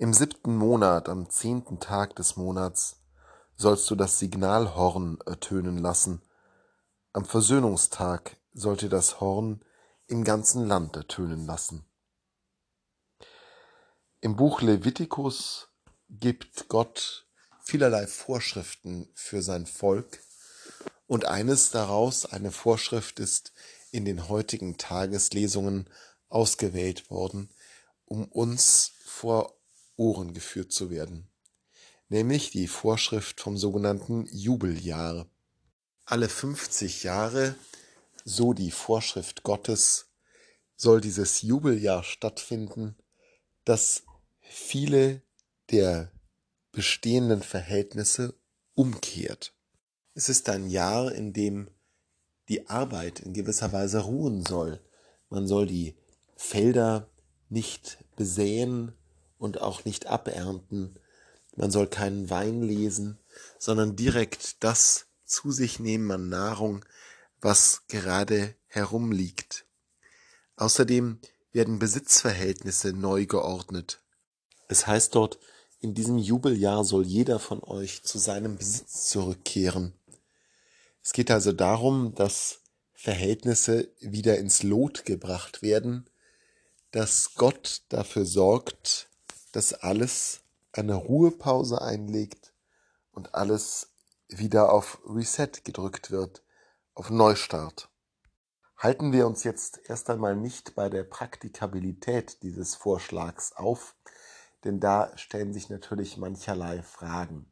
Im siebten Monat, am zehnten Tag des Monats, sollst du das Signalhorn ertönen lassen. Am Versöhnungstag sollt ihr das Horn im ganzen Land ertönen lassen. Im Buch Levitikus gibt Gott vielerlei Vorschriften für sein Volk und eines daraus, eine Vorschrift ist in den heutigen Tageslesungen ausgewählt worden, um uns vor Ohren geführt zu werden, nämlich die Vorschrift vom sogenannten Jubeljahr. Alle 50 Jahre, so die Vorschrift Gottes, soll dieses Jubeljahr stattfinden, das viele der bestehenden Verhältnisse umkehrt. Es ist ein Jahr, in dem die Arbeit in gewisser Weise ruhen soll. Man soll die Felder nicht besäen und auch nicht abernten. Man soll keinen Wein lesen, sondern direkt das zu sich nehmen an Nahrung, was gerade herumliegt. Außerdem werden Besitzverhältnisse neu geordnet. Es heißt dort, in diesem Jubeljahr soll jeder von euch zu seinem Besitz zurückkehren. Es geht also darum, dass Verhältnisse wieder ins Lot gebracht werden, dass Gott dafür sorgt, dass alles eine Ruhepause einlegt und alles wieder auf Reset gedrückt wird, auf Neustart. Halten wir uns jetzt erst einmal nicht bei der Praktikabilität dieses Vorschlags auf, denn da stellen sich natürlich mancherlei Fragen.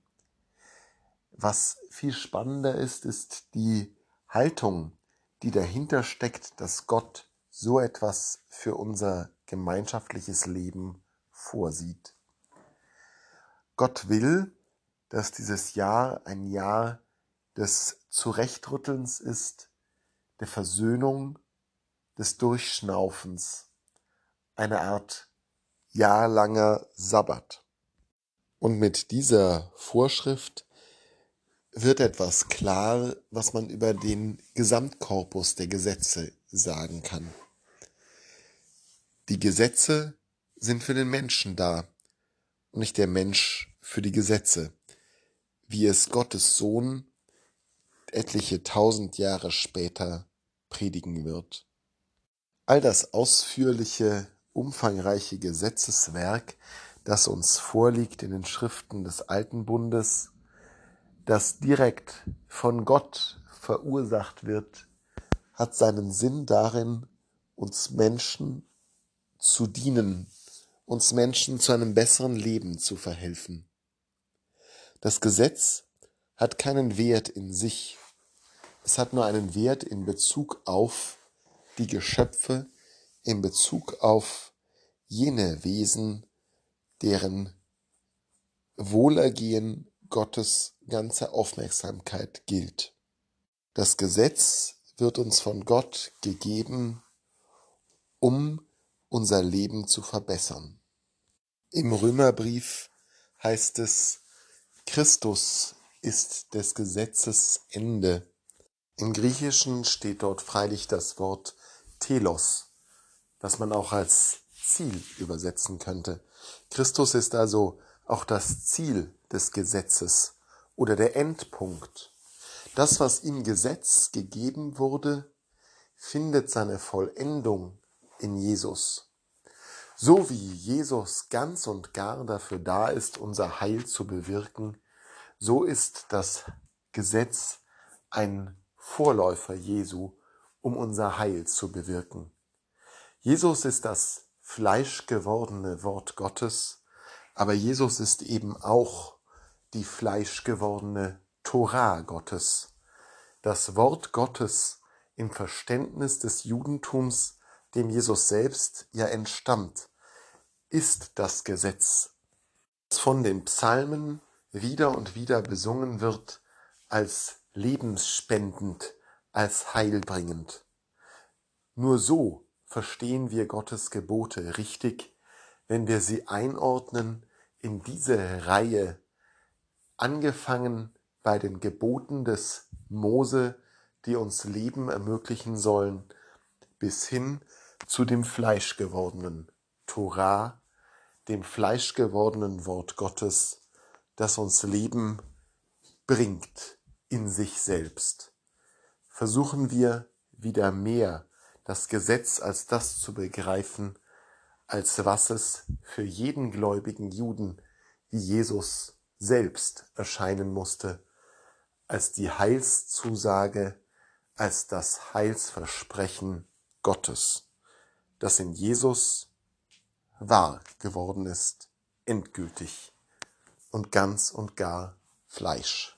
Was viel spannender ist, ist die Haltung, die dahinter steckt, dass Gott so etwas für unser gemeinschaftliches Leben vorsieht. Gott will, dass dieses Jahr ein Jahr des Zurechtrüttelns ist, der Versöhnung, des Durchschnaufens, eine Art jahrlanger Sabbat. Und mit dieser Vorschrift wird etwas klar, was man über den Gesamtkorpus der Gesetze sagen kann. Die Gesetze sind für den Menschen da und nicht der Mensch für die Gesetze, wie es Gottes Sohn etliche tausend Jahre später predigen wird. All das ausführliche, umfangreiche Gesetzeswerk, das uns vorliegt in den Schriften des Alten Bundes, das direkt von Gott verursacht wird, hat seinen Sinn darin, uns Menschen zu dienen, uns Menschen zu einem besseren Leben zu verhelfen. Das Gesetz hat keinen Wert in sich, es hat nur einen Wert in Bezug auf die Geschöpfe, in Bezug auf jene Wesen, deren Wohlergehen Gottes ganze Aufmerksamkeit gilt. Das Gesetz wird uns von Gott gegeben, um unser Leben zu verbessern. Im Römerbrief heißt es, Christus ist des Gesetzes Ende. Im Griechischen steht dort freilich das Wort Telos, das man auch als Ziel übersetzen könnte. Christus ist also auch das Ziel des Gesetzes oder der Endpunkt. Das, was im Gesetz gegeben wurde, findet seine Vollendung in Jesus. So wie Jesus ganz und gar dafür da ist, unser Heil zu bewirken, so ist das Gesetz ein Vorläufer Jesu, um unser Heil zu bewirken. Jesus ist das fleischgewordene Wort Gottes, aber Jesus ist eben auch die fleischgewordene Torah Gottes, das Wort Gottes im Verständnis des Judentums, dem Jesus selbst ja entstammt, ist das Gesetz, das von den Psalmen wieder und wieder besungen wird als lebensspendend, als heilbringend. Nur so verstehen wir Gottes Gebote richtig, wenn wir sie einordnen in diese Reihe, angefangen bei den Geboten des Mose, die uns Leben ermöglichen sollen, bis hin zu dem fleischgewordenen Torah, dem fleischgewordenen Wort Gottes, das uns Leben bringt in sich selbst. Versuchen wir wieder mehr das Gesetz als das zu begreifen, als was es für jeden gläubigen Juden wie Jesus selbst erscheinen musste, als die Heilszusage, als das Heilsversprechen Gottes, das in Jesus wahr geworden ist, endgültig und ganz und gar Fleisch.